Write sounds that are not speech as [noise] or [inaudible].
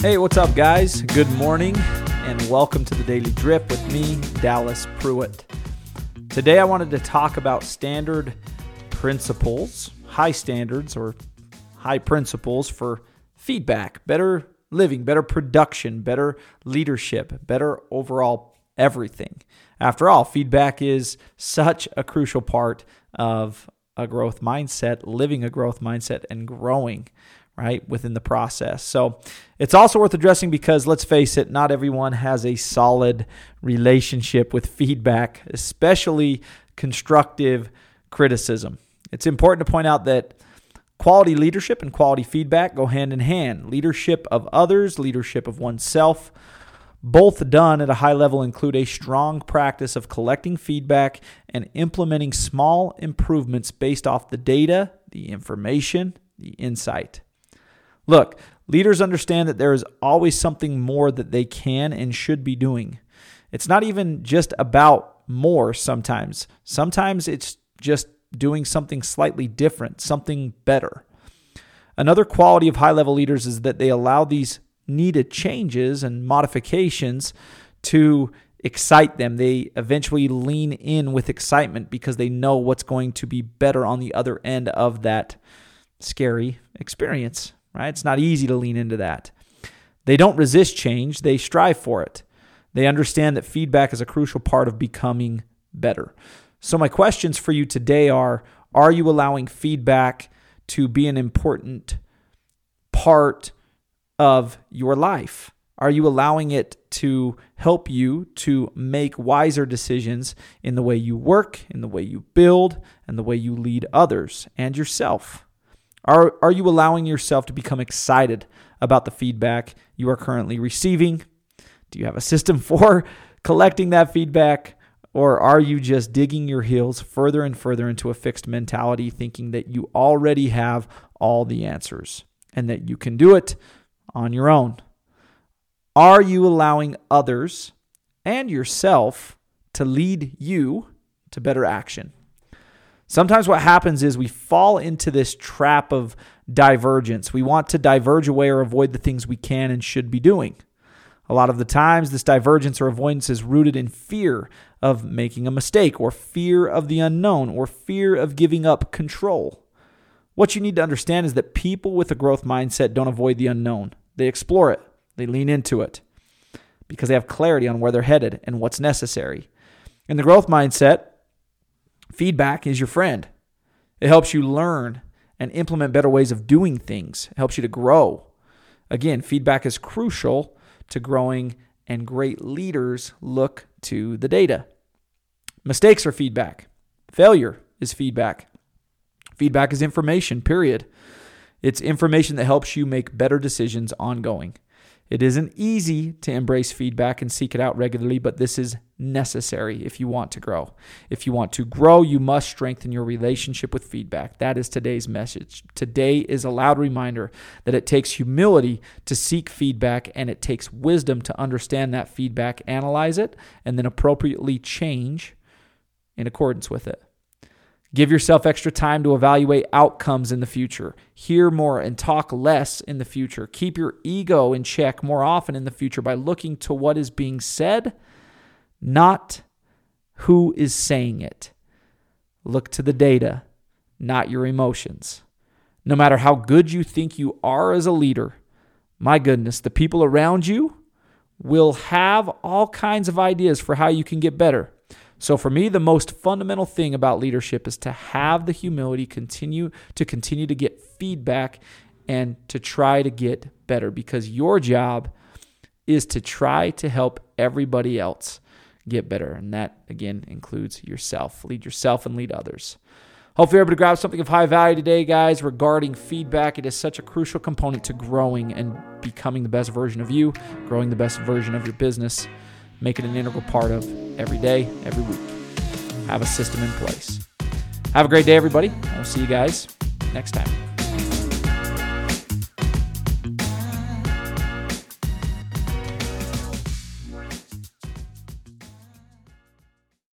Hey, what's up, guys? Good morning, and welcome to the Daily Drip with me, Dallas Pruitt. Today, I wanted to talk about standard principles, high standards, or high principles for feedback, better living, better production, better leadership, better overall everything. After all, feedback is such a crucial part of a growth mindset, living a growth mindset, and growing right within the process. So it's also worth addressing because let's face it, not everyone has a solid relationship with feedback, especially constructive criticism. It's important to point out that quality leadership and quality feedback go hand in hand. Leadership of others, leadership of oneself, both done at a high level include a strong practice of collecting feedback and implementing small improvements based off the data, the information, the insight. Look, leaders understand that there is always something more that they can and should be doing. It's not even just about more sometimes. Sometimes it's just doing something slightly different, something better. Another quality of high level leaders is that they allow these needed changes and modifications to excite them. They eventually lean in with excitement because they know what's going to be better on the other end of that scary experience, right? It's not easy to lean into that. They don't resist change, they strive for it. They understand that feedback is a crucial part of becoming better. So, my questions for you today are Are you allowing feedback to be an important part of your life? Are you allowing it to help you to make wiser decisions in the way you work, in the way you build, and the way you lead others and yourself? Are, are you allowing yourself to become excited about the feedback you are currently receiving? Do you have a system [laughs] for collecting that feedback? Or are you just digging your heels further and further into a fixed mentality, thinking that you already have all the answers and that you can do it on your own? Are you allowing others and yourself to lead you to better action? Sometimes what happens is we fall into this trap of divergence. We want to diverge away or avoid the things we can and should be doing. A lot of the times, this divergence or avoidance is rooted in fear of making a mistake, or fear of the unknown, or fear of giving up control. What you need to understand is that people with a growth mindset don't avoid the unknown. They explore it, they lean into it because they have clarity on where they're headed and what's necessary. In the growth mindset, feedback is your friend. It helps you learn and implement better ways of doing things, it helps you to grow. Again, feedback is crucial to growing, and great leaders look to the data. Mistakes are feedback, failure is feedback. Feedback is information, period. It's information that helps you make better decisions ongoing. It isn't easy to embrace feedback and seek it out regularly, but this is necessary if you want to grow. If you want to grow, you must strengthen your relationship with feedback. That is today's message. Today is a loud reminder that it takes humility to seek feedback and it takes wisdom to understand that feedback, analyze it, and then appropriately change in accordance with it. Give yourself extra time to evaluate outcomes in the future. Hear more and talk less in the future. Keep your ego in check more often in the future by looking to what is being said, not who is saying it. Look to the data, not your emotions. No matter how good you think you are as a leader, my goodness, the people around you will have all kinds of ideas for how you can get better. So for me, the most fundamental thing about leadership is to have the humility continue to continue to get feedback and to try to get better because your job is to try to help everybody else get better. And that again includes yourself. Lead yourself and lead others. Hopefully, you're able to grab something of high value today, guys, regarding feedback. It is such a crucial component to growing and becoming the best version of you, growing the best version of your business. Make it an integral part of every day, every week. Have a system in place. Have a great day, everybody. I'll see you guys next time.